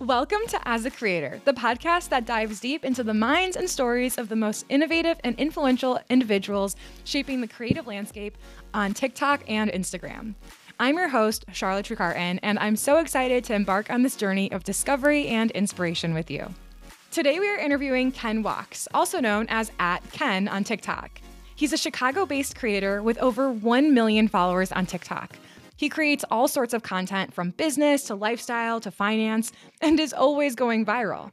Welcome to As a Creator, the podcast that dives deep into the minds and stories of the most innovative and influential individuals shaping the creative landscape on TikTok and Instagram. I'm your host, Charlotte Trecartin, and I'm so excited to embark on this journey of discovery and inspiration with you. Today, we are interviewing Ken Waks, also known as at Ken on TikTok. He's a Chicago based creator with over 1 million followers on TikTok. He creates all sorts of content from business to lifestyle to finance and is always going viral.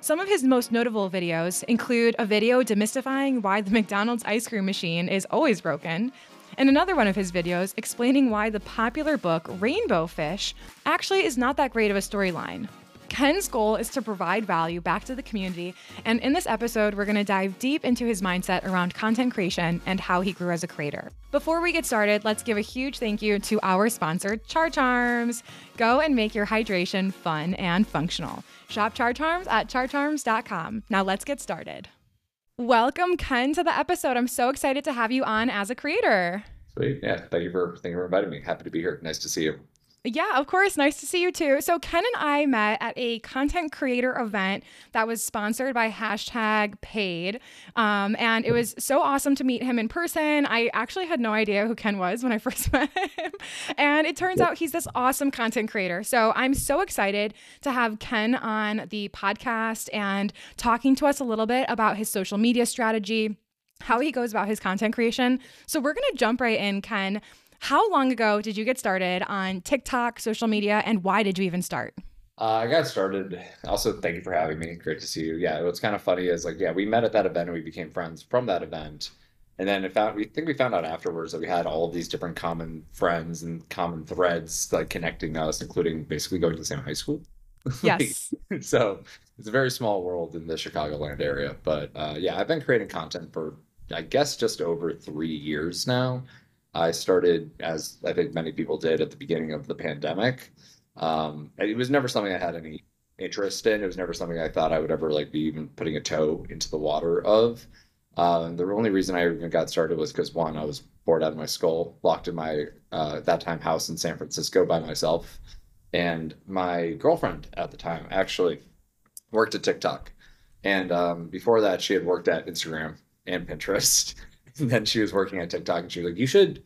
Some of his most notable videos include a video demystifying why the McDonald's ice cream machine is always broken, and another one of his videos explaining why the popular book Rainbow Fish actually is not that great of a storyline. Ken's goal is to provide value back to the community, and in this episode, we're going to dive deep into his mindset around content creation and how he grew as a creator. Before we get started, let's give a huge thank you to our sponsor, Char Charms. Go and make your hydration fun and functional. Shop Char Charms at charcharms.com. Now let's get started. Welcome, Ken, to the episode. I'm so excited to have you on as a creator. Sweet. Yeah. Thank you for thank you for inviting me. Happy to be here. Nice to see you. Yeah, of course. Nice to see you too. So, Ken and I met at a content creator event that was sponsored by hashtag paid. Um, and it was so awesome to meet him in person. I actually had no idea who Ken was when I first met him. And it turns out he's this awesome content creator. So, I'm so excited to have Ken on the podcast and talking to us a little bit about his social media strategy how he goes about his content creation. So we're going to jump right in, Ken. How long ago did you get started on TikTok, social media, and why did you even start? Uh, I got started. Also, thank you for having me. Great to see you. Yeah, what's kind of funny is like, yeah, we met at that event and we became friends from that event. And then it found we think we found out afterwards that we had all these different common friends and common threads like connecting us, including basically going to the same high school. Yes. so it's a very small world in the Chicagoland area. But uh, yeah, I've been creating content for I guess just over three years now. I started, as I think many people did at the beginning of the pandemic. Um, it was never something I had any interest in. It was never something I thought I would ever like be even putting a toe into the water of. Uh, the only reason I even got started was because one, I was bored out of my skull, locked in my uh, that time house in San Francisco by myself, and my girlfriend at the time actually worked at TikTok, and um, before that she had worked at Instagram and Pinterest. then she was working at TikTok and she was like, you should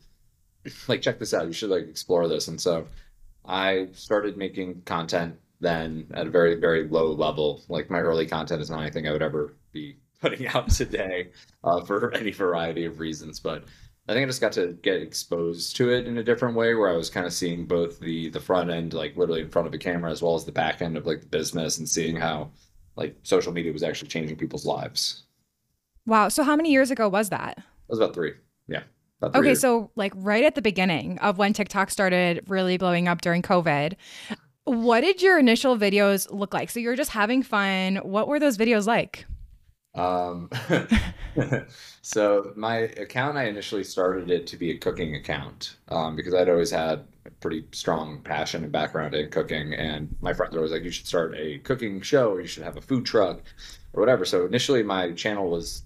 like check this out. You should like explore this. And so I started making content then at a very, very low level. Like my early content is not anything I would ever be putting out today uh, for any variety of reasons. But I think I just got to get exposed to it in a different way where I was kind of seeing both the the front end, like literally in front of a camera, as well as the back end of like the business and seeing how like social media was actually changing people's lives. Wow. So, how many years ago was that? Was about three. Yeah. Three okay, years. so like right at the beginning of when TikTok started really blowing up during COVID, what did your initial videos look like? So you're just having fun. What were those videos like? Um, so my account, I initially started it to be a cooking account um, because I'd always had a pretty strong passion and background in cooking, and my friends were always like, "You should start a cooking show, or you should have a food truck, or whatever." So initially, my channel was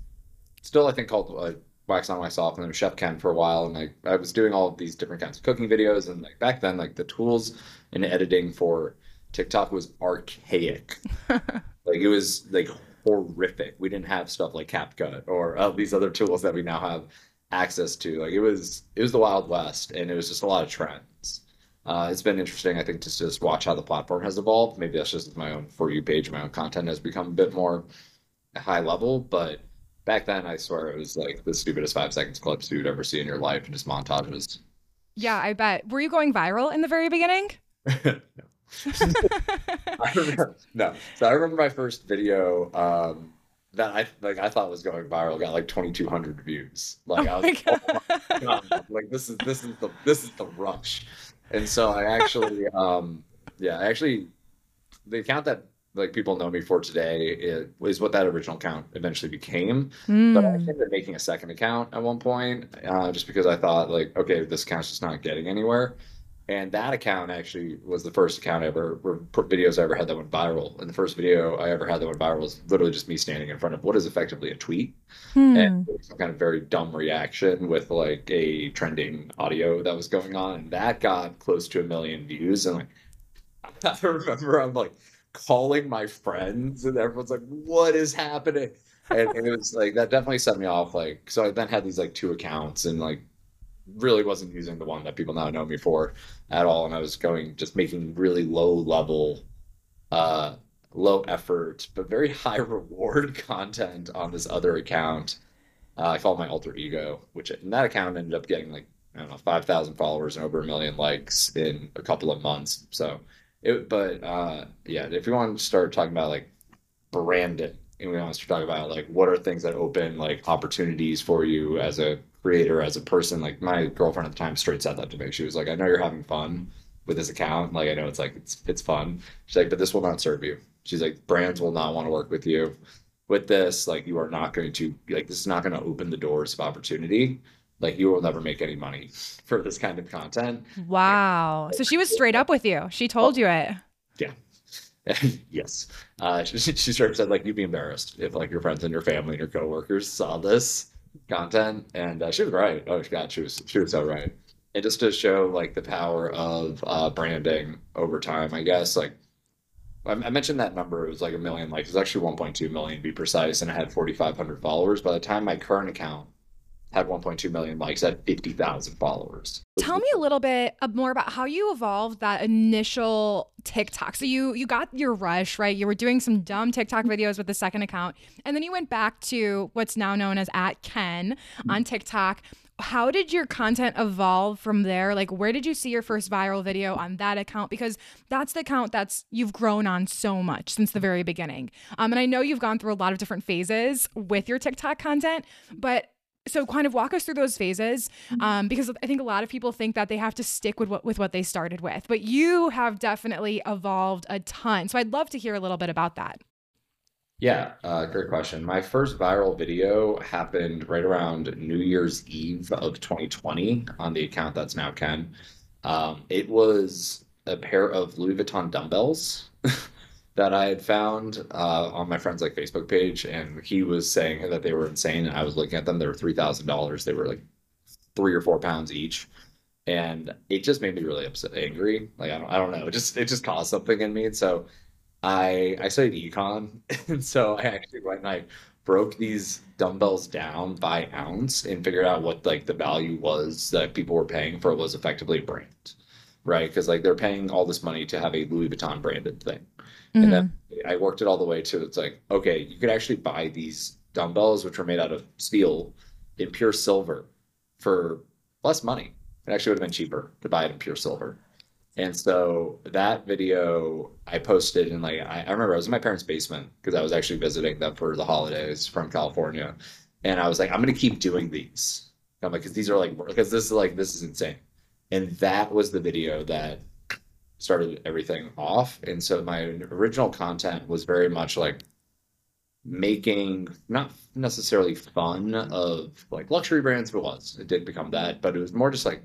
still, I think, called uh, wax on myself and then Chef Ken for a while. And like I was doing all of these different kinds of cooking videos. And like back then, like the tools and editing for TikTok was archaic. like it was like horrific. We didn't have stuff like CapCut or all these other tools that we now have access to. Like it was it was the Wild West and it was just a lot of trends. Uh, it's been interesting, I think, just to just watch how the platform has evolved. Maybe that's just my own for you page, my own content has become a bit more high level, but back then I swear it was like the stupidest five seconds clips you'd ever see in your life and just montages. Yeah, I bet. Were you going viral in the very beginning? no. I remember, no. So I remember my first video um, that I like I thought was going viral got like 2200 views. Like oh I was oh God. like this is this is the this is the rush. And so I actually um yeah, I actually the account that like people know me for today is, is what that original account eventually became. Mm. But I ended up making a second account at one point, uh, just because I thought like, okay, this account's just not getting anywhere. And that account actually was the first account I ever, videos I ever had that went viral. And the first video I ever had that went viral was literally just me standing in front of what is effectively a tweet. Hmm. And some kind of very dumb reaction with like a trending audio that was going on. And that got close to a million views. And like, I remember I'm like, calling my friends, and everyone's like, "What is happening?" And, and it was like that definitely set me off. Like, so I then had these like two accounts, and like really wasn't using the one that people now know me for at all, and I was going just making really low level, uh, low effort but very high reward content on this other account. Uh, I called my alter ego, which in that account ended up getting like I don't know, 5,000 followers and over a million likes in a couple of months. So it, but uh, yeah, if you want to start talking about like branding and we want to start talking about like what are things that open like opportunities for you as a creator, as a person, like my girlfriend at the time straight said that to me. She was like, I know you're having fun with this account. Like, I know it's like, it's, it's fun. She's like, but this will not serve you. She's like, brands will not want to work with you with this. Like, you are not going to, like, this is not going to open the doors of opportunity like you will never make any money for this kind of content. Wow. So she was straight up with you. She told you it. Yeah. yes. Uh, she, she sort of said like you'd be embarrassed if like your friends and your family and your coworkers saw this content, and uh, she was right. Oh God, she was she was so right. And just to show like the power of uh, branding over time, I guess like I mentioned that number. It was like a million likes. It was actually 1.2 million, to be precise, and I had 4,500 followers. By the time my current account had 1.2 million likes, had 50,000 followers. Tell me a little bit more about how you evolved that initial TikTok. So you you got your rush, right? You were doing some dumb TikTok mm-hmm. videos with the second account, and then you went back to what's now known as at Ken mm-hmm. on TikTok. How did your content evolve from there? Like where did you see your first viral video on that account because that's the account that's you've grown on so much since the mm-hmm. very beginning. Um and I know you've gone through a lot of different phases with your TikTok content, but so kind of walk us through those phases mm-hmm. um, because i think a lot of people think that they have to stick with what with what they started with but you have definitely evolved a ton. So i'd love to hear a little bit about that. Yeah uh, great question. My first viral video happened right around new year's eve of 2020 on the account that's now ken. Um, it was a pair of louis vuitton dumbbells that I had found uh, on my friend's like Facebook page, and he was saying that they were insane. And I was looking at them; they were three thousand dollars. They were like three or four pounds each, and it just made me really upset, angry. Like I don't, I don't know. It just it just caused something in me. And so I I studied econ, and so I actually went and I broke these dumbbells down by ounce and figured out what like the value was that people were paying for. Was effectively a brand, right? Because like they're paying all this money to have a Louis Vuitton branded thing Mm-hmm. And then mm-hmm. I worked it all the way to it's like, okay, you could actually buy these dumbbells, which were made out of steel in pure silver for less money. It actually would have been cheaper to buy it in pure silver. And so that video I posted and like I, I remember I was in my parents' basement because I was actually visiting them for the holidays from California. And I was like, I'm gonna keep doing these. I'm like, because these are like because this is like this is insane. And that was the video that started everything off. And so my original content was very much like making not necessarily fun of like luxury brands, but it was. It did become that, but it was more just like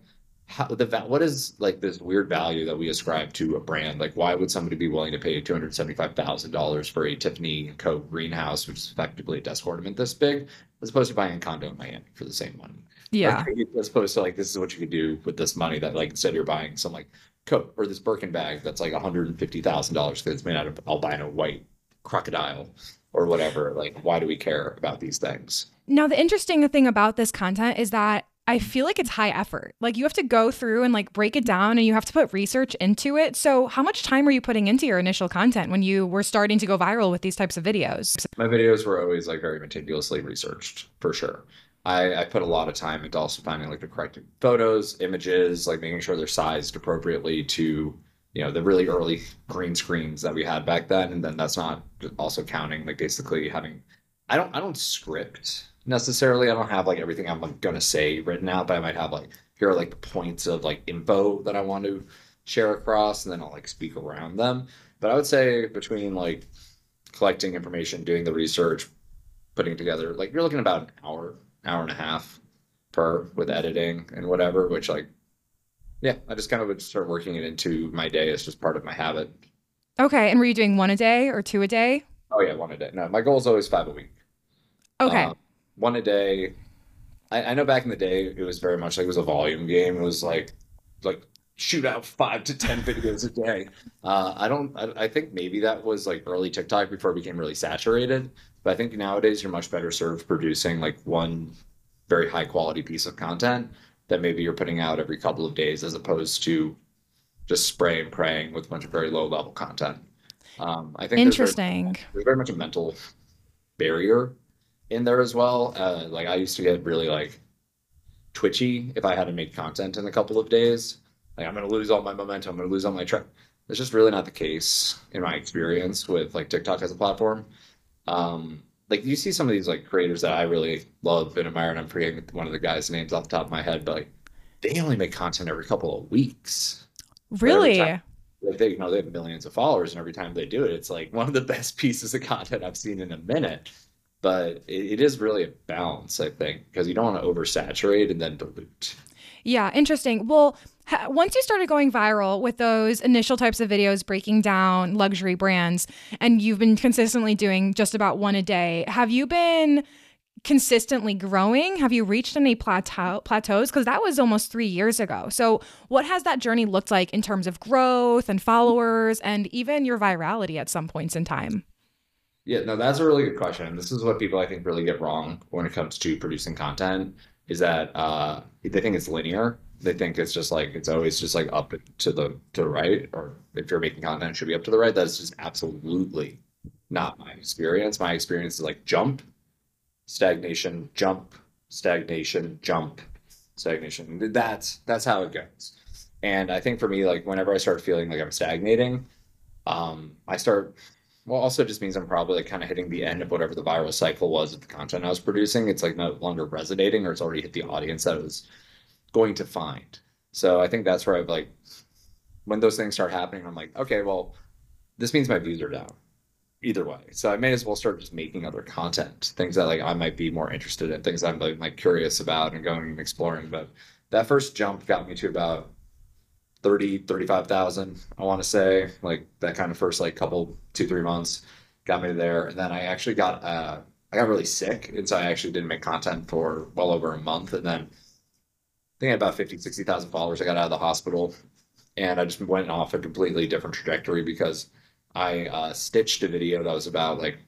how the what is like this weird value that we ascribe to a brand? Like, why would somebody be willing to pay two hundred seventy five thousand dollars for a Tiffany Co. greenhouse, which is effectively a desk ornament this big, as opposed to buying a condo in Miami for the same money? Yeah, like, as opposed to like this is what you could do with this money that like instead you're buying some like coat or this Birkin bag that's like $150,000 because it's made out of albino white crocodile or whatever. Like, why do we care about these things? Now, the interesting thing about this content is that I feel like it's high effort. Like you have to go through and like break it down and you have to put research into it. So, how much time are you putting into your initial content when you were starting to go viral with these types of videos? My videos were always like very meticulously researched, for sure. I, I put a lot of time into also finding like the correct photos, images, like making sure they're sized appropriately to you know the really early green screens that we had back then, and then that's not also counting like basically having. I don't I don't script necessarily. I don't have like everything I'm like, gonna say written out, but I might have like here are like the points of like info that I want to share across, and then I'll like speak around them. But I would say between like collecting information, doing the research, putting together, like you're looking about an hour hour and a half per with editing and whatever, which like yeah, I just kind of would start working it into my day as just part of my habit. Okay. And were you doing one a day or two a day? Oh yeah, one a day. No, my goal is always five a week. Okay. Um, one a day. I, I know back in the day it was very much like it was a volume game. It was like like shoot out five to ten videos a day. Uh, I don't. I, I think maybe that was like early TikTok before it became really saturated. But I think nowadays you're much better served producing like one very high quality piece of content that maybe you're putting out every couple of days as opposed to just spray and praying with a bunch of very low level content. Um, I think interesting. There's very, there's very much a mental barrier in there as well. Uh, like I used to get really like twitchy if I had to make content in a couple of days. Like I'm gonna lose all my momentum. I'm gonna lose all my track. It's just really not the case in my experience with like TikTok as a platform. Um, like you see some of these like creators that I really love and admire, and I'm forgetting one of the guys' names off the top of my head, but like they only make content every couple of weeks. Really? Time, like they, you know, they have millions of followers, and every time they do it, it's like one of the best pieces of content I've seen in a minute. But it, it is really a balance, I think, because you don't want to oversaturate and then dilute. Yeah, interesting. Well, once you started going viral with those initial types of videos breaking down luxury brands and you've been consistently doing just about one a day, have you been consistently growing? Have you reached any plateau plateaus because that was almost 3 years ago. So, what has that journey looked like in terms of growth and followers and even your virality at some points in time? Yeah, no, that's a really good question. This is what people I think really get wrong when it comes to producing content is that uh, they think it's linear they think it's just like it's always just like up to the to the right, or if you're making content, it should be up to the right. That's just absolutely not my experience. My experience is like jump, stagnation, jump, stagnation, jump, stagnation. That's that's how it goes. And I think for me, like whenever I start feeling like I'm stagnating, um, I start well also just means i'm probably like kind of hitting the end of whatever the viral cycle was of the content i was producing it's like no longer resonating or it's already hit the audience that was going to find. So I think that's where I've like when those things start happening, I'm like, okay, well, this means my views are down. Either way. So I may as well start just making other content, things that like I might be more interested in, things I'm like, like curious about and going and exploring. But that first jump got me to about 30, 35,000, I want to say, like that kind of first like couple, two, three months got me there. And then I actually got, uh, I got really sick. And so I actually didn't make content for well over a month. And then think I had about 50, 60,000 followers. I got out of the hospital and I just went off a completely different trajectory because I uh, stitched a video that was about like,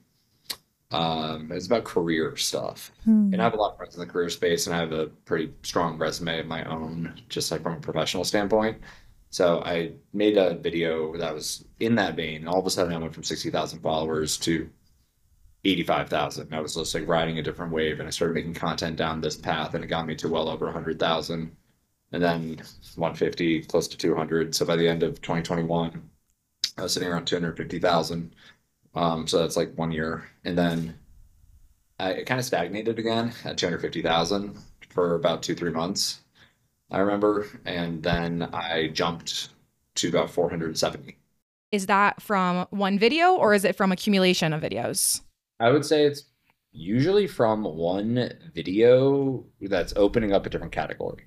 um, it was about career stuff. Hmm. And I have a lot of friends in the career space and I have a pretty strong resume of my own, just like from a professional standpoint. So I made a video that was in that vein. And all of a sudden I went from 60,000 followers to 85,000. I was just like riding a different wave and I started making content down this path and it got me to well over 100,000 and then 150, close to 200. So by the end of 2021, I was sitting around 250,000. Um, so that's like one year. And then I, it kind of stagnated again at 250,000 for about two, three months, I remember. And then I jumped to about 470. Is that from one video or is it from accumulation of videos? I would say it's usually from one video that's opening up a different category.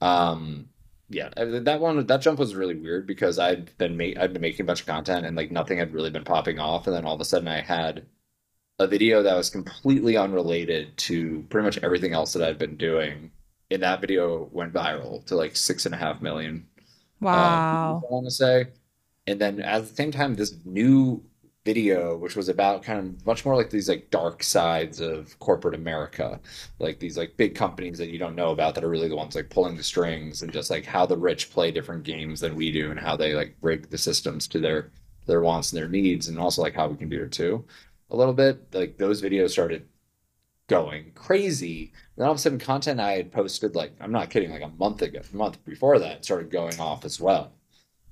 Um, yeah, that one that jump was really weird because I'd been ma- I'd been making a bunch of content and like nothing had really been popping off, and then all of a sudden I had a video that was completely unrelated to pretty much everything else that I'd been doing. And that video went viral to like six and a half million. Um, wow. I want to say. And then at the same time, this new video which was about kind of much more like these like dark sides of corporate america like these like big companies that you don't know about that are really the ones like pulling the strings and just like how the rich play different games than we do and how they like rig the systems to their their wants and their needs and also like how we can do it too. A little bit like those videos started going crazy. Then all of a sudden content i had posted like i'm not kidding like a month ago a month before that started going off as well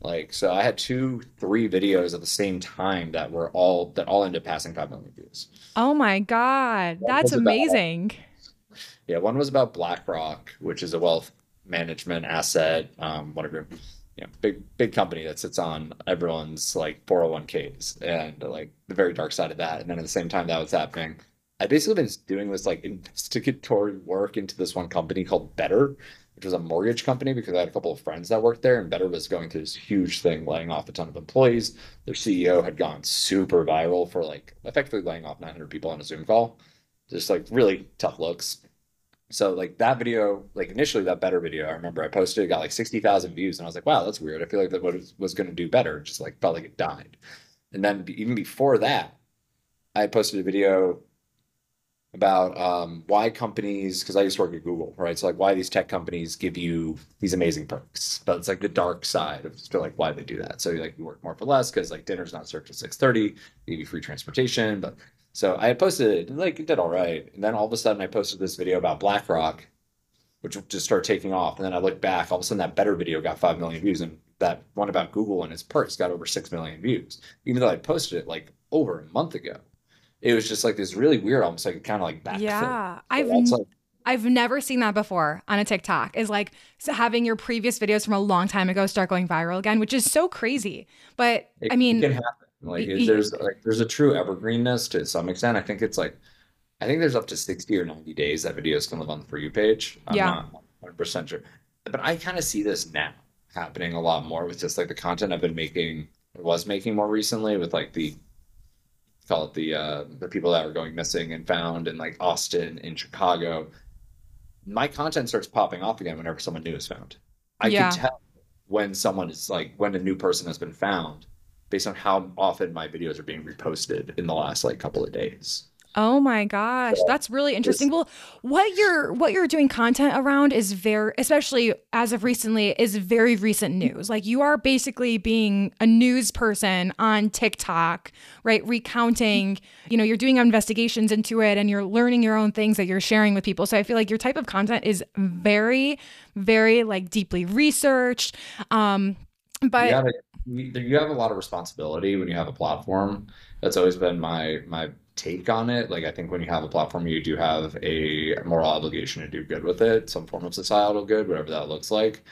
like so, I had two, three videos at the same time that were all that all ended up passing five million views. Oh my god, one that's amazing! About, yeah, one was about BlackRock, which is a wealth management asset, um, whatever, you know, big big company that sits on everyone's like 401ks and like the very dark side of that. And then at the same time that was happening, I basically been doing this like investigatory work into this one company called Better, which was a mortgage company because I had a couple of friends that worked there, and Better was going through this huge thing, laying off a ton of employees. Their CEO had gone super viral for like effectively laying off 900 people on a Zoom call, just like really tough looks. so like that video, like initially that better video, I remember I posted, it got like 60,000 views and I was like, wow, that's weird. I feel like that was, was going to do better. Just like felt like it died. And then even before that, I posted a video about um, why companies, because I used to work at Google, right? So like why these tech companies give you these amazing perks, but it's like the dark side of like why they do that. So like you work more for less because like dinner's not served at six thirty, give you free transportation. But so I had posted like it did all right, and then all of a sudden I posted this video about BlackRock, which just started taking off. And then I looked back, all of a sudden that better video got five million views, and that one about Google and its perks got over six million views, even though I posted it like over a month ago it was just like this really weird, almost like kind of like back. Yeah, I've like, I've never seen that before on a TikTok. Is like having your previous videos from a long time ago start going viral again, which is so crazy. But it, I mean, it can happen. Like it, there's like there's a true evergreenness to some extent. I think it's like I think there's up to sixty or ninety days that videos can live on the for you page. I'm yeah. not 100 percent sure, but I kind of see this now happening a lot more with just like the content I've been making, was making more recently with like the call it the uh, the people that are going missing and found in like Austin in Chicago. My content starts popping off again whenever someone new is found. I yeah. can tell when someone is like when a new person has been found based on how often my videos are being reposted in the last like couple of days. Oh my gosh, that's really interesting. Well, what you're what you're doing content around is very especially as of recently is very recent news. Like you are basically being a news person on TikTok, right? Recounting, you know, you're doing investigations into it and you're learning your own things that you're sharing with people. So I feel like your type of content is very very like deeply researched. Um but you have, a, you have a lot of responsibility when you have a platform. That's always been my my take on it. Like I think when you have a platform, you do have a moral obligation to do good with it, some form of societal good, whatever that looks like.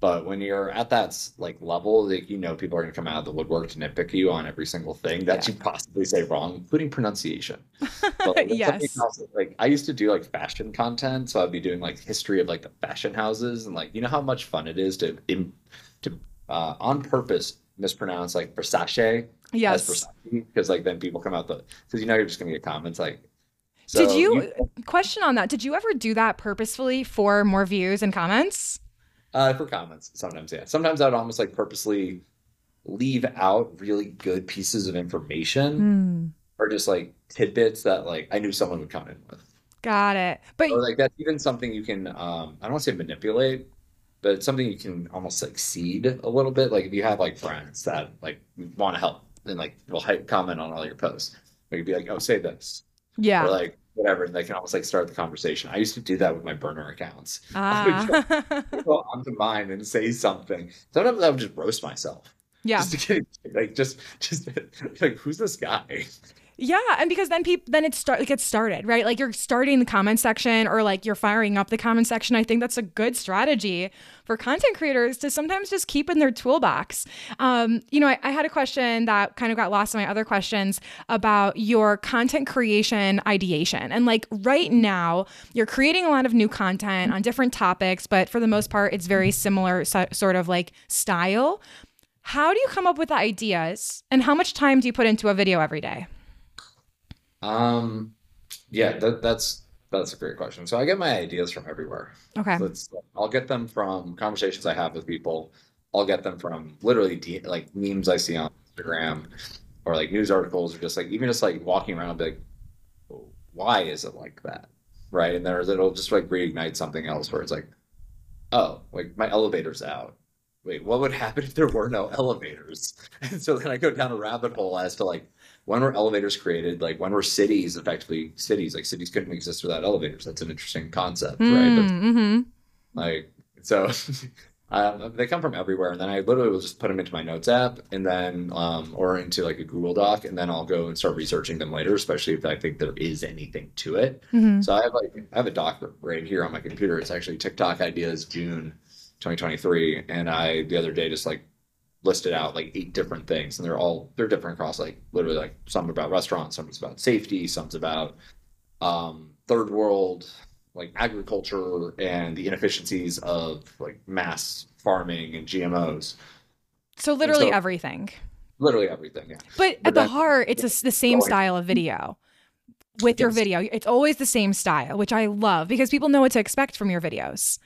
But when you're at that like level, like you know, people are gonna come out of the woodwork to nitpick you on every single thing that yeah. you possibly say wrong, including pronunciation. But, yes. like I used to do like fashion content, so I'd be doing like history of like the fashion houses, and like you know how much fun it is to to uh, on purpose mispronounce like Versace Yes. Because like then people come out the because you know you're just gonna get comments like. So Did you, you, question on that? Did you ever do that purposefully for more views and comments? Uh, for comments, sometimes yeah. Sometimes I'd almost like purposely leave out really good pieces of information mm. or just like tidbits that like I knew someone would come in with. Got it. But or, like that's even something you can um I don't want to say manipulate, but it's something you can almost like seed a little bit. Like if you have like friends that like want to help and like will hype comment on all your posts. Could be like, oh, say this. Yeah. Or like whatever. And they can almost like start the conversation. I used to do that with my burner accounts. Ah. I would go onto mine and say something. Sometimes I would just roast myself. Yeah. Just to get, like just just like who's this guy? Yeah, and because then people then it start gets started, right? Like you're starting the comment section or like you're firing up the comment section. I think that's a good strategy for content creators to sometimes just keep in their toolbox. Um, you know, I, I had a question that kind of got lost in my other questions about your content creation ideation. And like right now, you're creating a lot of new content on different topics, but for the most part, it's very similar so, sort of like style. How do you come up with the ideas and how much time do you put into a video every day? Um, yeah, that, that's that's a great question. So I get my ideas from everywhere. Okay. So I'll get them from conversations I have with people. I'll get them from literally de- like memes I see on Instagram or like news articles or just like even just like walking around like why is it like that? Right. And there's it'll just like reignite something else where it's like, oh, like my elevator's out. Wait, what would happen if there were no elevators? And so then I go down a rabbit hole as to like when were elevators created? Like when were cities effectively cities? Like cities couldn't exist without elevators. That's an interesting concept, mm, right? But, mm-hmm. Like so, um, they come from everywhere, and then I literally will just put them into my notes app, and then um, or into like a Google Doc, and then I'll go and start researching them later, especially if I think there is anything to it. Mm-hmm. So I have like I have a doc right here on my computer. It's actually TikTok ideas June 2023, and I the other day just like listed out like eight different things and they're all they're different across like literally like some about restaurants some's about safety some's about um third world like agriculture and the inefficiencies of like mass farming and gmos so literally so, everything. Literally everything yeah. But, but at the heart it's a, the same style of video with your video. It's always the same style, which I love because people know what to expect from your videos.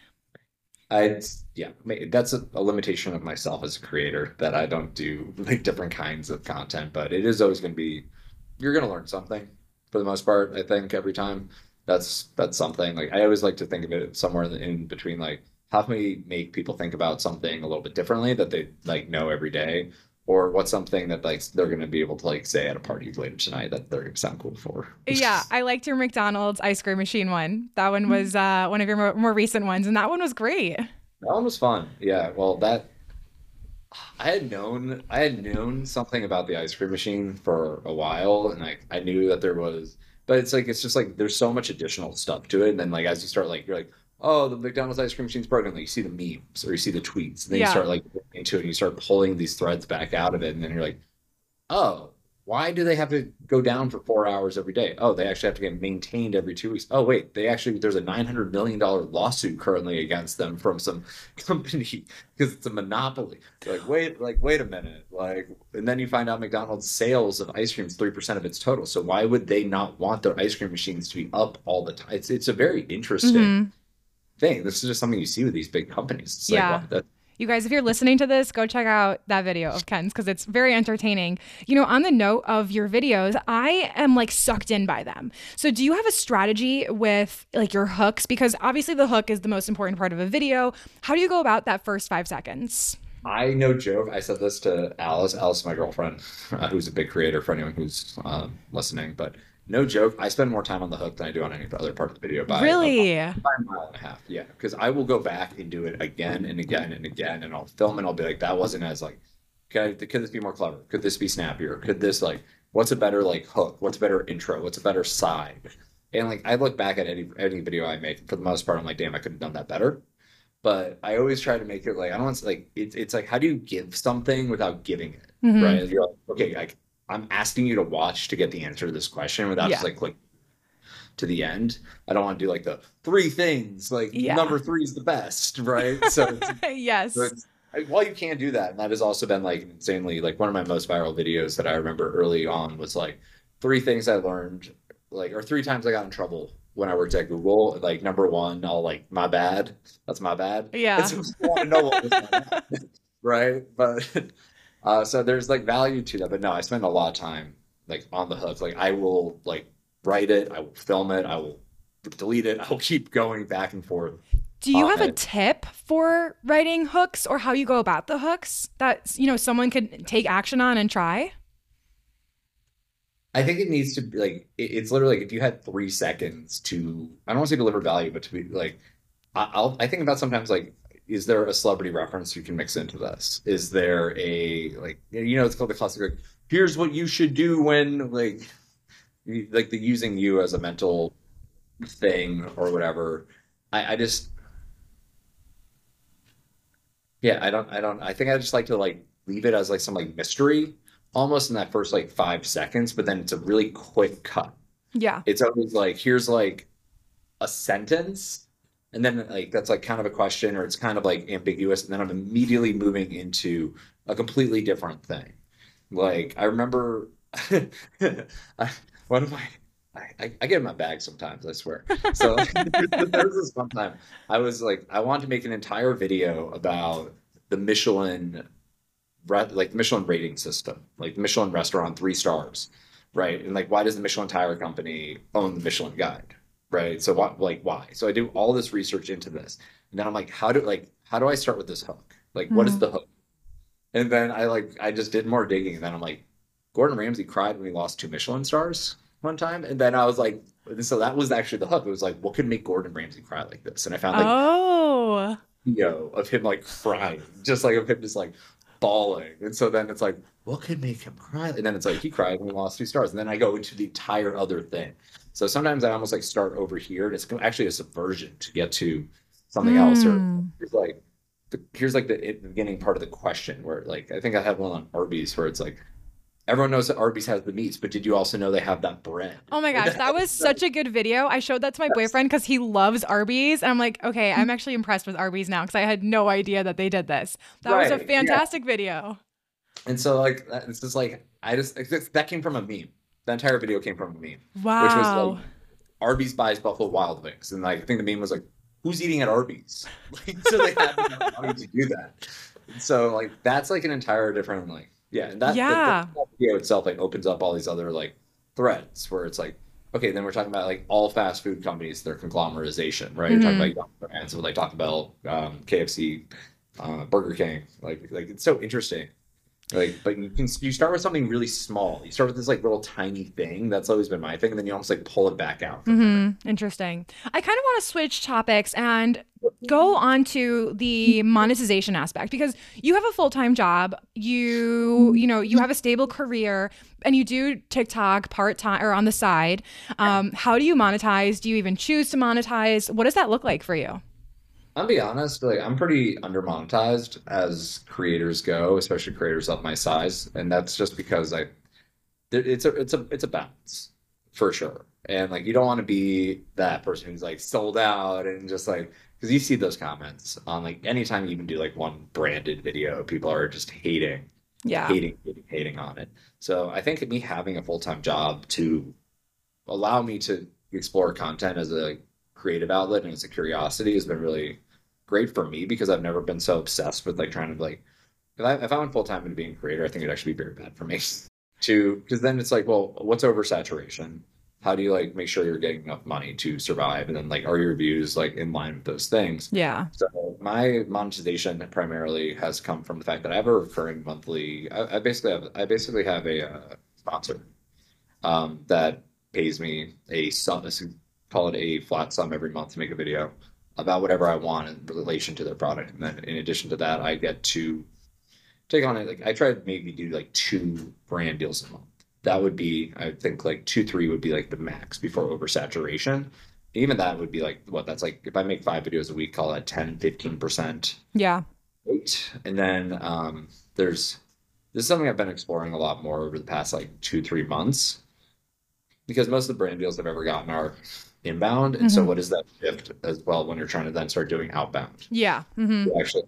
I yeah, that's a, a limitation of myself as a creator that I don't do like different kinds of content, but it is always going to be you're going to learn something for the most part. I think every time that's that's something like I always like to think of it somewhere in, between like how can we make people think about something a little bit differently that they like know every day, or what's something that like they're going to be able to like say at a party later tonight that they're going to sound cool for. Yeah, I liked your McDonald's ice cream machine one. That one Mm-hmm. was uh, one of your more, more recent ones, and that one was great. That one was fun. Yeah, well, that I had known I had known something about the ice cream machine for a while, and I I knew that there was, but it's like it's just like there's so much additional stuff to it, and then like as you start like you're like, oh, the McDonald's ice cream machine's broken. Like you see the memes or you see the tweets, and then Yeah. you start like into it, and you start pulling these threads back out of it, and then you're like, oh. Why do they have to go down for four hours every day? Oh, they actually have to get maintained every two weeks. Oh, wait, they actually there's a nine hundred million dollar lawsuit currently against them from some company because it's a monopoly. Like, wait, like, wait a minute, like, and then you find out McDonald's sales of ice cream is three percent of its total. So why would they not want their ice cream machines to be up all the time? It's it's a very interesting Mhm. thing. This is just something you see with these big companies. It's Yeah. like, wow, that, You guys, if you're listening to this, go check out that video of Ken's because it's very entertaining. You know, on the note of your videos, I am like sucked in by them. So, do you have a strategy with like your hooks? Because obviously, the hook is the most important part of a video. How do you go about that first five seconds? I no joke. I said this to Alice, Alice, my girlfriend, uh, who's a big creator for anyone who's um, listening. But no joke, I spend more time on the hook than I do on any other part of the video. By a really? by a mile and a half, yeah. Because I will go back and do it again and again and again, and I'll film and I'll be like, that wasn't as like, could, I, could this be more clever? Could this be snappier? Could this like, what's a better like hook? What's a better intro? What's a better side? And like, I look back at any any video I make, for the most part, I'm like, damn, I could have done that better. But I always try to make it like I don't want to like it's it's like how do you give something without giving it, Mhm. right? You're like, okay, like I'm asking you to watch to get the answer to this question without just Yeah. like click to the end. I don't want to do like the three things, like Yeah. number three is the best, right? So, yes. so while you can do that, and that has also been like insanely like one of my most viral videos that I remember early on was like three things I learned, like or three times I got in trouble when I worked at Google. Like number one, I'll like my bad. That's my bad. Yeah. And so I want to know what was my bad, right? But uh, so there's like value to that. But no, I spend a lot of time like on the hook. Like I will like write it, I will film it, I will delete it, I will keep going back and forth. Do you have a tip for writing hooks or how you go about the hooks that you know someone could take action on and try? I think it needs to be like it's literally like if you had three seconds to I don't want to say deliver value, but to be like I'll I think about sometimes like is there a celebrity reference you can mix into this? Is there a like you know it's called the classic like here's what you should do when like like the using you as a mental thing or whatever. I, I just yeah I don't I don't I think I just like to like leave it as like some like mystery almost in that first like five seconds, but then it's a really quick cut. Yeah. It's always like, here's like a sentence, and then like that's like kind of a question, or it's kind of like ambiguous, and then I'm immediately moving into a completely different thing. Like I remember I, one of my I, I, get in my bag sometimes, I swear. So there was this one time I was like, I wanted to make an entire video about the Michelin like the Michelin rating system, like Michelin restaurant three stars, right? And like, why does the Michelin Tire Company own the Michelin Guide, right? So what, like, why? So I do all this research into this, and then I'm like, how do like how do I start with this hook? Like, what is Mhm. the hook? And then I like I just did more digging, and then I'm like, Gordon Ramsay cried when he lost two Michelin stars one time, and then I was like, so that was actually the hook. It was like, what could make Gordon Ramsay cry like this? And I found like oh. video of him like crying, just like of him just like bawling. And so then it's like, what could make him cry? And then it's like he cried when he lost two stars. And then I go into the entire other thing. So sometimes I almost like start over here, and it's actually a subversion to get to something else. Or Mm. it's like the, here's like the, the beginning part of the question where like I think I have one on Arby's where it's like everyone knows that Arby's has the meats, but did you also know they have that bread? Oh my gosh, that was such a good video. I showed that to my boyfriend because he loves Arby's. And I'm like, okay, I'm actually impressed with Arby's now because I had no idea that they did this. That was a Right, yeah. fantastic video. And so like that- it's just like I just that came from a meme. The entire video came from a meme, wow. which was like Arby's buys Buffalo Wild Wings, and like I think the meme was like, "Who's eating at Arby's?" Like, so they had money to do that. So like that's like an entire different like yeah, and that Yeah. the, the video itself like opens up all these other like threads where it's like okay, then we're talking about like all fast food companies, their conglomerization, right? You're talking about brands with like Taco Bell, um, KFC, uh, Burger King. Like like it's so interesting. Like, but you can you start with something really small. You start with this like little tiny thing. That's always been my thing, and then you almost like pull it back out. from there. hmm Interesting. I kind of want to switch topics and go on to the monetization aspect because you have a full-time job you you know you have a stable career and you do tiktok part-time or on the side um, how do you monetize do you even choose to monetize what does that look like for you I'll be honest, like I'm pretty under-monetized as creators go, especially creators of my size, and that's just because I it's a it's a it's a balance for sure. And like you don't want to be that person who's like sold out and just like because you see those comments on like anytime you even do like one branded video, people are just hating, yeah hating, hating, hating on it. So I think me having a full-time job to allow me to explore content as a creative outlet and as a curiosity has been really great for me because I've never been so obsessed with like trying to like if I, if I went full time into being a creator, I think it'd actually be very bad for me. to because then it's like, well, what's oversaturation? How do you like make sure you're getting enough money to survive? And then like, are your views like in line with those things? yeah So my monetization primarily has come from the fact that I have a recurring monthly. I, I basically have I basically have a uh, sponsor um, that pays me a sum, call it a flat sum every month to make a video about whatever I want in relation to their product. And then in addition to that, I get to take on it. Like I try to maybe do like two brand deals a month. That would be, I think like two, three would be like the max before oversaturation. Even that would be like what that's like if I make five videos a week, call that 10, 15% yeah rate. And then um, there's this is something I've been exploring a lot more over the past like two, three months. Because most of the brand deals I've ever gotten are inbound. And so Mhm. what is that shift as well when you're trying to then start doing outbound? yeah hmm You actually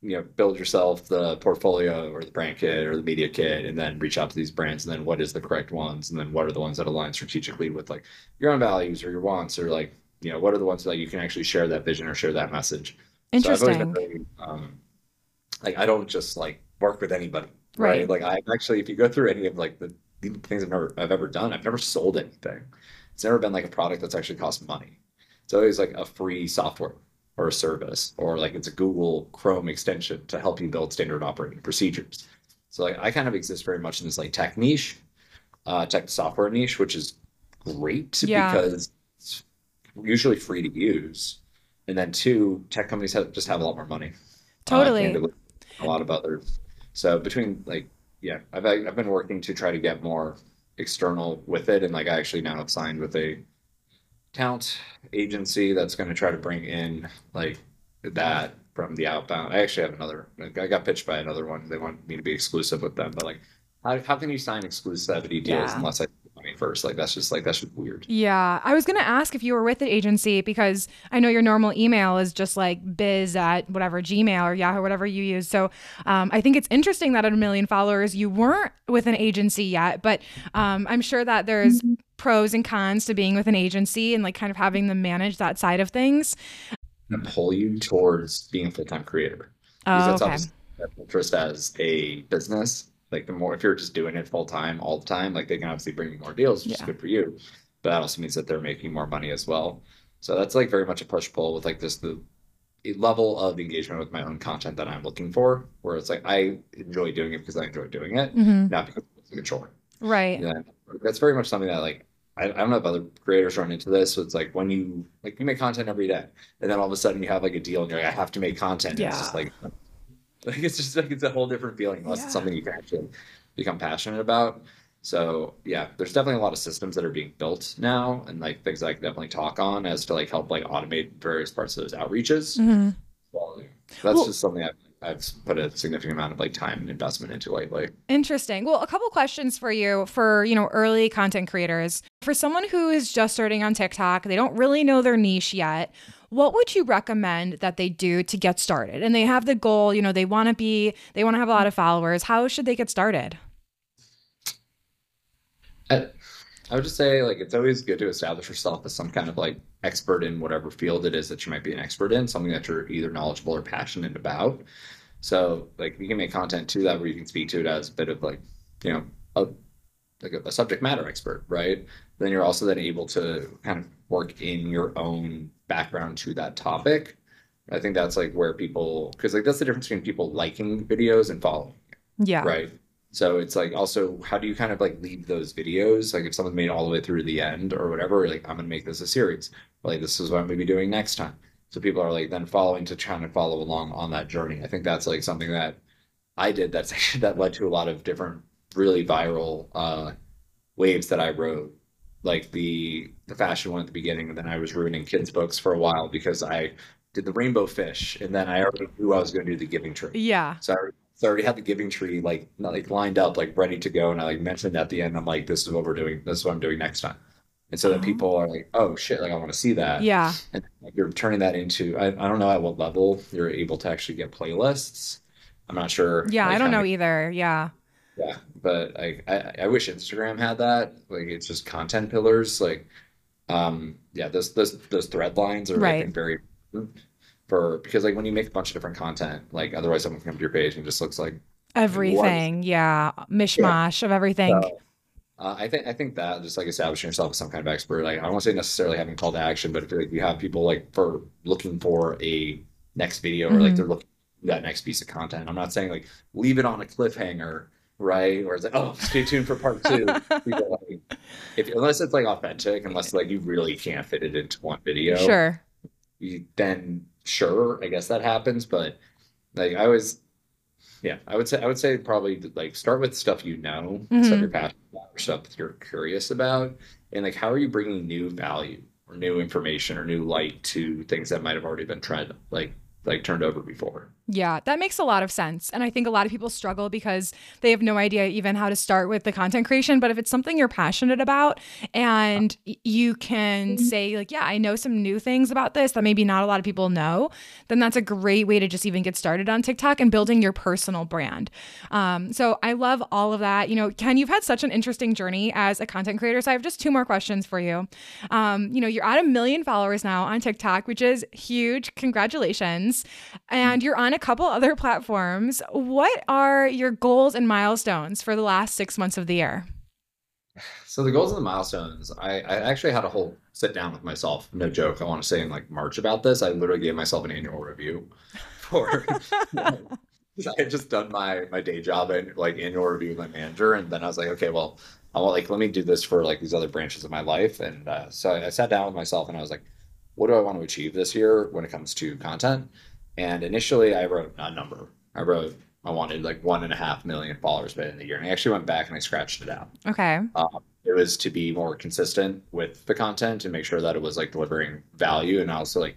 you know build yourself the portfolio or the brand kit or the media kit and then reach out to these brands and then what is the correct ones and then what are the ones that align strategically with like your own values or your wants or like you know what are the ones that you can actually share that vision or share that message so I've always been interesting um, like I don't just like work with anybody, right? Right. Like I actually, if you go through any of like the, the things I've never I've ever done, I've never sold anything. It's never been like a product that's actually cost money. It's always like a free software or a service, or like it's a Google Chrome extension to help you build standard operating procedures. So like I kind of exist very much in this like tech niche, uh, tech software niche, which is great Yeah. because it's usually free to use. And then two, tech companies have, just have a lot more money. Uh, Totally. candidly, a lot of others. So between like, yeah, I've I've been working to try to get more external with it, and like I actually now have signed with a talent agency that's going to try to bring in like that from the outbound. I actually have another. I got pitched by another one. They want me to be exclusive with them, but like, how how can you sign exclusivity deals Yeah. unless I pay money first? Like that's just like that's just weird. Yeah, I was gonna ask if you were with an agency because I know your normal email is just like biz at whatever Gmail or Yahoo, whatever you use. So um, I think it's interesting that at a million followers you weren't with an agency yet, but um, I'm sure that there's pros and cons to being with an agency and like kind of having them manage that side of things. And pull you towards being a full time creator. because Oh, that's okay. obviously their interest as a business. Like the more if you're just doing it full time all the time, like they can obviously bring you more deals, which Yeah. is good for you. But that also means that they're making more money as well. So that's like very much a push pull with like this the level of engagement with my own content that I'm looking for, where it's like I enjoy doing it because I enjoy doing it, Mhm. not because it's a chore. Right. Yeah, that's very much something that like I, I don't know if other creators run into this. So it's like when you like you make content every day, and then all of a sudden you have like a deal, and you're like, I have to make content. And it's just Yeah. like, like it's just like it's a whole different feeling unless Yeah. it's something you can actually become passionate about. So yeah, there's definitely a lot of systems that are being built now, and like things I can definitely talk on as to like help like automate various parts of those outreaches. Mhm. Well, that's Well- just something I've, I've put a significant amount of like time and investment into lately. Interesting. Well, a couple questions for you for, you know, early content creators. For someone who is just starting on TikTok, they don't really know their niche yet. What would you recommend that they do to get started? And they have the goal, you know, they want to be, they want to have a lot of followers. How should they get started? I, I would just say like it's always good to establish yourself as some kind of like expert in whatever field it is that you might be an expert in, something that you're either knowledgeable or passionate about. So like you can make content to that where you can speak to it as a bit of like, you know, a like a, a subject matter expert, right? Then you're also then able to kind of work in your own background to that topic. I think that's like where people because like that's the difference between people liking videos and following. Yeah. Right. So it's like also how do you kind of like leave those videos? Like if someone made all the way through the end or whatever, like I'm gonna make this a series. Like this is what I'm gonna be doing next time. So people are like then following to trying to follow along on that journey. I think that's like something that I did that's actually that led to a lot of different really viral uh waves that I wrote. Like the the fashion one at the beginning, and then I was ruining kids' books for a while because I did the rainbow fish, and then I already knew I was going to do the giving tree. Yeah. So I, so I already had the giving tree like like lined up, like ready to go, and I like mentioned at the end, I'm like, this is what we're doing. This is what I'm doing next time. And so then Oh. people are like, oh shit, like I want to see that. Yeah. And like, you're turning that into I, I don't know at what level you're able to actually get playlists. I'm not sure. Yeah. like, I don't know many- either. Yeah. Yeah, but I, I I wish Instagram had that. Like it's just content pillars. Like, um, yeah, those those those thread lines are Right. think very for because like when you make a bunch of different content, like otherwise someone can come to your page and it just looks like Everything. Yeah. Mishmash of everything. so. Uh, I think I think that just like establishing yourself as some kind of expert. Like I don't want to say necessarily having call to action, but if like, you have people like for looking for a next video or like Mhm. they're looking for that next piece of content. I'm not saying like leave it on a cliffhanger, right? Or it's like oh stay tuned for part two. Like, if unless it's like authentic, unless like you really can't fit it into one video, Sure. you, then sure, I guess that happens. But like I always, yeah, I would say I would say probably like start with stuff you know, Mhm. stuff you're passionate about, or stuff that you're curious about, and like how are you bringing new value or new information or new light to things that might have already been tried like like turned over before. Yeah, that makes a lot of sense. And I think a lot of people struggle because they have no idea even how to start with the content creation. But if it's something you're passionate about and you can say, like, yeah, I know some new things about this that maybe not a lot of people know, then that's a great way to just even get started on TikTok and building your personal brand. Um, so I love all of that. You know, Ken, you've had such an interesting journey as a content creator. So I have just two more questions for you. Um, you know, you're at a million followers now on TikTok, which is huge. Congratulations. And you're on a couple other platforms. What are your goals and milestones for the last six months of the year? So the goals and the milestones, I, I actually had a whole sit down with myself. No joke. I want to say in like March about this. I literally gave myself an annual review for I had just done my my day job and like annual review with my manager, and then I was like, okay, well, I want like let me do this for like these other branches of my life, and uh, so I, I sat down with myself and I was like, what do I want to achieve this year when it comes to content? And initially, I wrote a number. I wrote I wanted like one and a half million followers by the end of the year, and I actually went back and I scratched it out. Okay. Um, it was to be more consistent with the content and make sure that it was like delivering value and also like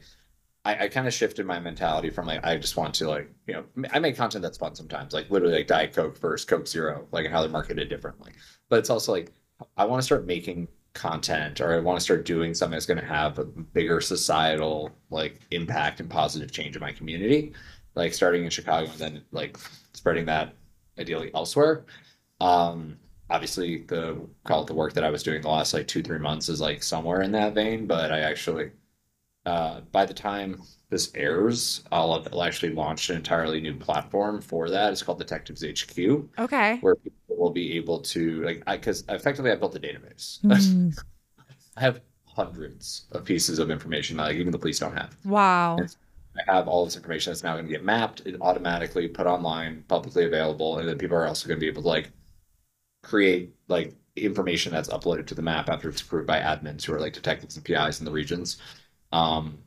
I, I kind of shifted my mentality from like I just want to like you know I make content that's fun sometimes like literally like Diet Coke versus Coke Zero like and how they're marketed differently but it's also like I want to start making content or I want to start doing something that's going to have a bigger societal like impact and positive change in my community like starting in Chicago and then like spreading that ideally elsewhere. Um obviously the call it the work that I was doing the last like two three months is like somewhere in that vein but I actually uh, by the time this airs I'll have actually launched an entirely new platform for that it's called Detectives HQ Okay. where people will be able to like because effectively I built a database Mm. I have hundreds of pieces of information that like, even the police don't have Wow. I have all this information that's now going to get mapped and automatically put online, publicly available, and then people are also going to be able to like create like information that's uploaded to the map after it's approved by admins who are like detectives and PIs in the regions. Um,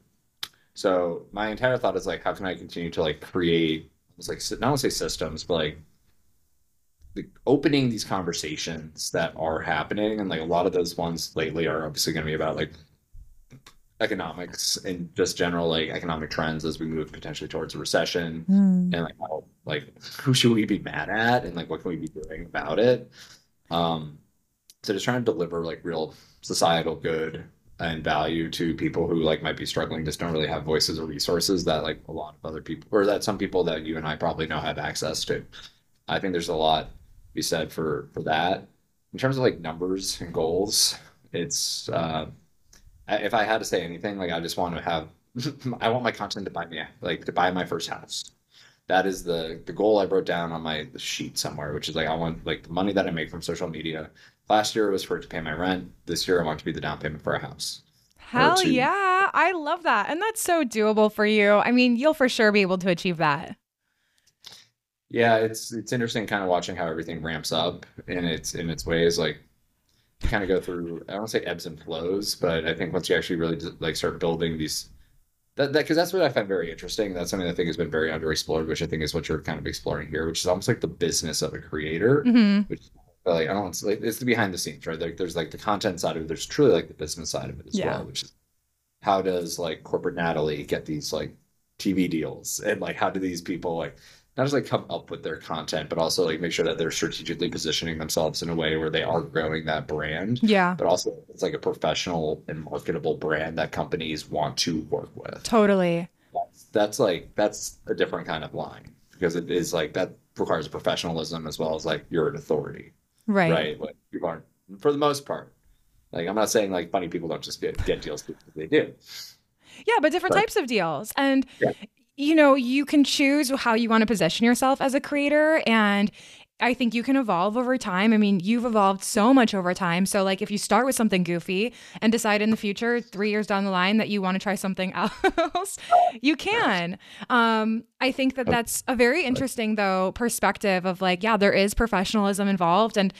so my entire thought is like, how can I continue to like create, almost like not to say systems, but like the, opening these conversations that are happening, and like a lot of those ones lately are obviously going to be about like economics and just general like economic trends as we move potentially towards a recession Mm. and like how like who should we be mad at and like what can we be doing about it um so just trying to deliver like real societal good and value to people who like might be struggling just don't really have voices or resources that like a lot of other people or that some people that you and I probably know have access to I think there's a lot to be said for for that in terms of like numbers and goals, it's uh, if I had to say anything, like I just want to have, I want my content to buy me like to buy my first house. That is the the goal I wrote down on my sheet somewhere, which is like I want like the money that I make from social media. Last year it was for it to pay my rent. This year I want to be the down payment for a house. Hell yeah. I love that. And that's so doable for you. I mean, you'll for sure be able to achieve that. Yeah, it's it's interesting kind of watching how everything ramps up in its in its ways. Like kind of go through I don't say ebbs and flows, but I think once you actually really like start building these that that because that's what I find very interesting. That's something I think has been very underexplored, which I think is what you're kind of exploring here, which is almost like the business of a creator, hmm which like I don't it's like it's the behind the scenes, right? Like there's like the content side of it, there's truly like the business side of it as Yeah. well, which is how does like corporate Natalie get these like TV deals and like how do these people like not just like come up with their content, but also like make sure that they're strategically positioning themselves in a way where they are growing that brand, Yeah, but also it's like a professional and marketable brand that companies want to work with. totally. That's, that's like that's a different kind of line because it is like that requires professionalism as well as like you're an authority, Right. right? Like people aren't for the most part. Like I'm not saying like funny people don't just get, get deals because they do. Yeah, but different Right. types of deals. And Yeah. you know, you can choose how you want to position yourself as a creator and I think you can evolve over time. I mean, you've evolved so much over time. So, like, if you start with something goofy and decide in the future, three years down the line, that you want to try something else, you can. Um, I think that that's a very interesting, though, perspective of like, yeah, there is professionalism involved, and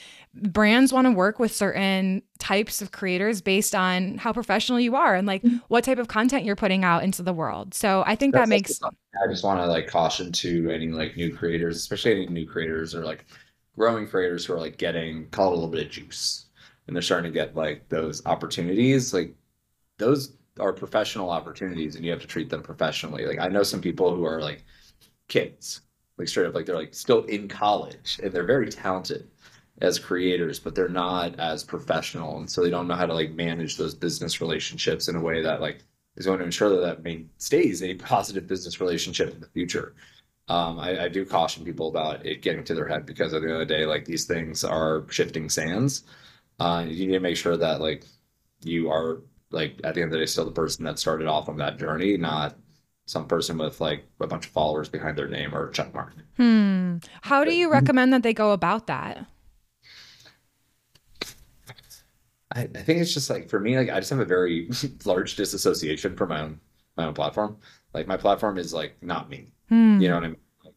brands want to work with certain types of creators based on how professional you are and like mm-hmm. what type of content you're putting out into the world. So, I think that makes I just want to like caution to any like new creators, especially any new creators or like growing creators who are like getting call it a little bit of juice and they're starting to get like those opportunities. Like those are professional opportunities and you have to treat them professionally. Like I know some people who are like kids, like straight up like they're like still in college and they're very talented as creators, but they're not as professional. And so they don't know how to like manage those business relationships in a way that like is going to ensure that that main, stays a positive business relationship in the future. Um, I, I do caution people about it getting to their head because at the end of the day, like these things are shifting sands. Uh, you need to make sure that like you are like at the end of the day still the person that started off on that journey, not some person with like a bunch of followers behind their name or check mark. Hmm. How do you recommend that they go about that? I, I think it's just like for me, like I just have a very large disassociation from my own my own platform. Like my platform is like not me. Hmm. You know what I mean?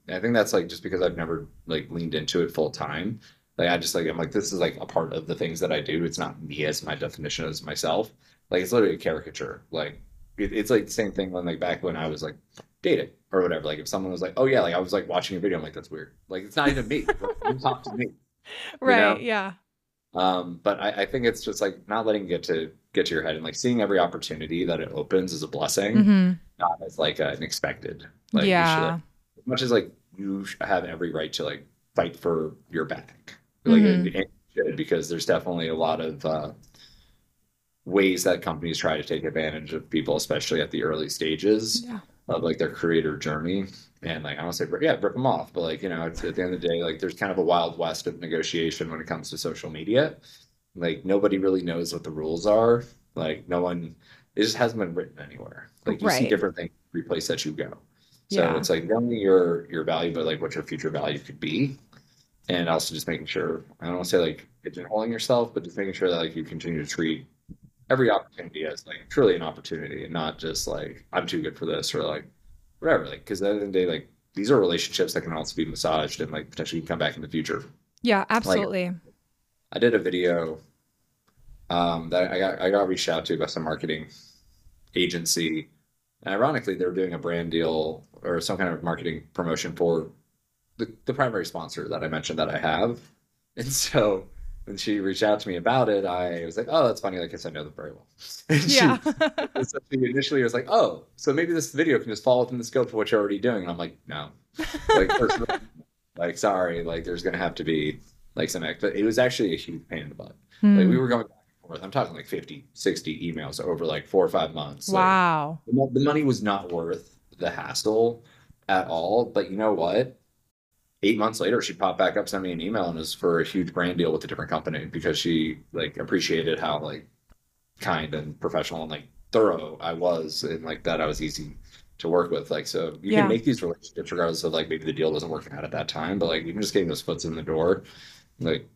I think that's like just because I've never like leaned into it full time. Like I just like I'm like this is like a part of the things that I do. It's not me as my definition as myself. Like it's literally a caricature. Like it, it's like the same thing when like back when I was like dating or whatever. Like if someone was like, oh yeah, like I was like watching a video, I'm like that's weird. Like it's not even me. You talk to me. Right. know? Yeah. Um, but I, I think it's just like not letting it get to get to your head and like seeing every opportunity that it opens is a blessing, hmm not as like an expected. Like you should, Yeah. like, as much as like you have every right to like fight for your back, like Mhm. and should, because there's definitely a lot of uh, ways that companies try to take advantage of people, especially at the early stages Yeah. of like their creator journey. And like I don't say yeah, rip them off, but like you know, it's, at the end of the day, like there's kind of a wild west of negotiation when it comes to social media. Like nobody really knows what the rules are. Like no one, it just hasn't been written anywhere. Like you see different things every place that you go. So Yeah. it's like not only your your value, but like what your future value could be. And also just making sure I don't want to say like pigeonholing yourself, but just making sure that like you continue to treat every opportunity as like truly an opportunity and not just like I'm too good for this or like whatever. Like because at the end of the day, like these are relationships that can also be massaged and like potentially come back in the future. Yeah. Absolutely. I did a video um, that I got I got reached out to by some marketing agency. And ironically, they were doing a brand deal or some kind of marketing promotion for the, the primary sponsor that I mentioned that I have. And so when she reached out to me about it, I was like, oh, that's funny. Like, I said, I know them very well. She- yeah. and so she initially was like, oh, so maybe this video can just fall within the scope of what you're already doing. And I'm like, no. Like, first of all, like sorry, like there's going to have to be like some, act- but it was actually a huge pain in the butt. Hmm. Like we were going back and forth. I'm talking like 50, 60 emails over like four or five months. Like, wow. the the money was not worth the hassle at all. But you know what? Eight months later, she popped back up, sent me an email, and it was for a huge brand deal with a different company because she like appreciated how like kind and professional and like thorough I was, and like that I was easy to work with. Like, so you Yeah. can make these relationships regardless of like maybe the deal doesn't work out at that time, but like even just getting those foots in the door, like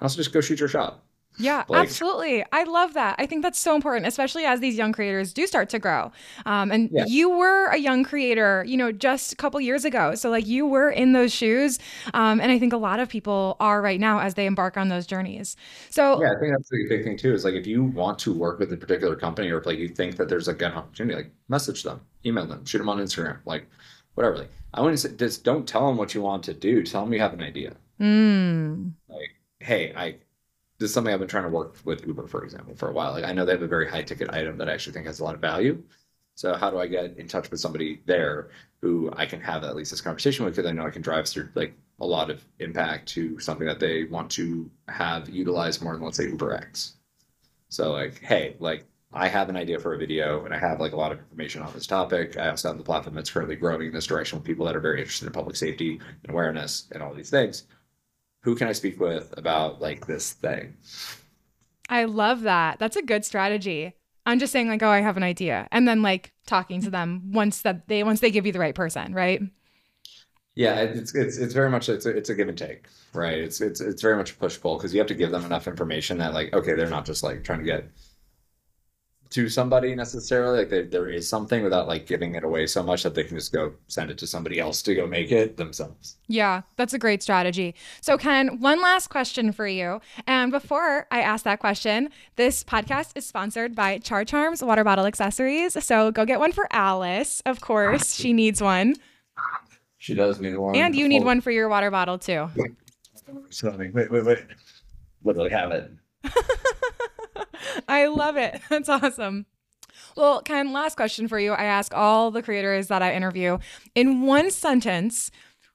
also just go shoot your shot. Yeah, Like- absolutely. I love that. I think that's so important, especially as these young creators do start to grow. Um, and you were a young creator, you know, just a couple years ago. So, like, you were in those shoes. Um, and I think a lot of people are right now as they embark on those journeys. So, Yeah, I think that's the big thing too. Is like if you want to work with a particular company, or if like you think that there's like an opportunity, like message them, email them, shoot them on Instagram, like whatever. Like I wouldn't say just don't tell them what you want to do. Tell them you have an idea. mm, Like, hey, I this is something I've been trying to work with Uber, for example, for a while. Like I know they have a very high ticket item that I actually think has a lot of value. So how do I get in touch with somebody there who I can have at least this conversation with because I know I can drive through like a lot of impact to something that they want to have utilized more than let's say Uber X. So like, hey, like I have an idea for a video and I have like a lot of information on this topic. I also have the platform that's currently growing in this direction with people that are very interested in public safety and awareness and all these things. Who can I speak with about like this thing? I love that. That's a good strategy. I'm just saying, like, oh, I have an idea. And then, like, talking to them once that they once they give you the right person, right? Yeah, it's it's it's very much it's a, it's a give and take, right? It's it's it's very much a push pull because you have to give them enough information that like okay, they're not just like trying to get to somebody necessarily. Like there there is something without like giving it away so much that they can just go send it to somebody else to go make it themselves. Yeah, that's a great strategy. So, Ken, one last question for you. And before I ask that question, this podcast is sponsored by Char Charms Water Bottle Accessories. So, go get one for Alice. Of course, she needs one. She does need one, And you need oh. one for your water bottle, too. So wait, wait, wait. Literally have it. I love it. That's awesome. Well, Ken, last question for you. I ask all the creators that I interview in one sentence,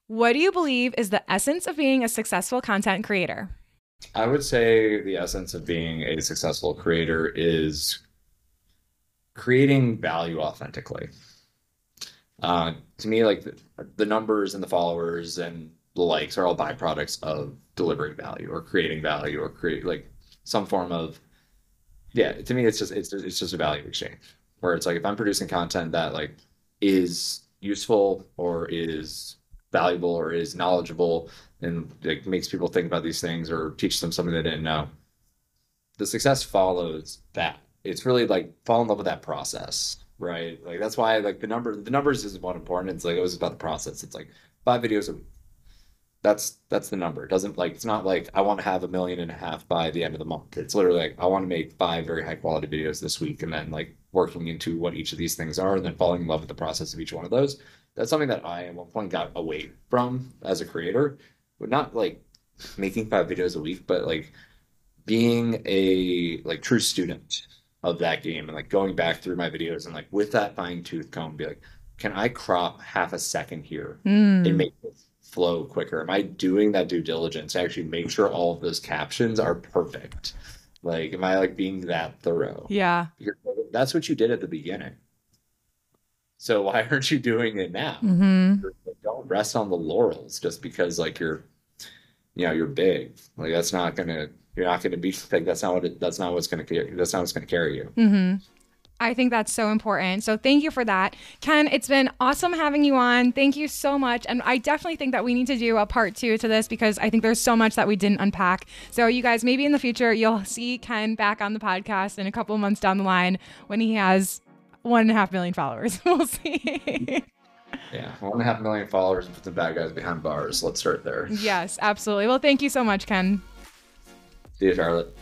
what do you believe is the essence of being a successful content creator? I would say the essence of being a successful creator is creating value authentically. Uh, to me, like the, the numbers and the followers and the likes are all byproducts of delivering value or creating value or create like some form of yeah. To me, it's just it's it's just a value exchange where it's like if I'm producing content that like is useful or is valuable or is knowledgeable and like makes people think about these things or teach them something they didn't know the success follows that. It's really like fall in love with that process right? Like that's why like the number the numbers isn't what important. It's like it was about the process. It's like five videos that's that's the number. It doesn't like it's not like i want to have a million and a half by the end of the month. It's literally like i want to make five very high quality videos this week and then like working into what each of these things are and then falling in love with the process of each one of those. That's something that i at one point got away from as a creator but not like making five videos a week but like being a like true student of that game and like going back through my videos and like with that fine tooth comb be like can i crop half a second here Mm. and make this flow quicker. Am i doing that due diligence to actually make sure all of those captions are perfect? Like am i like being that thorough? Yeah. You're- that's what you did at the beginning. So why aren't you doing it now? Hmm like, don't rest on the laurels just because like you're you know you're big. Like that's not gonna you're not gonna be like that's not what it, that's not what's gonna carry that's not what's gonna carry you. Hmm I think that's so important. So thank you for that. Ken, it's been awesome having you on. Thank you so much. And I definitely think that we need to do a part two to this because I think there's so much that we didn't unpack. So you guys, maybe in the future, you'll see Ken back on the podcast in a couple of months down the line when he has one and a half million followers. we'll see. yeah one and a half million followers and put the bad guys behind bars let's start there yes, absolutely. Well, thank you so much, Ken. see you charlotte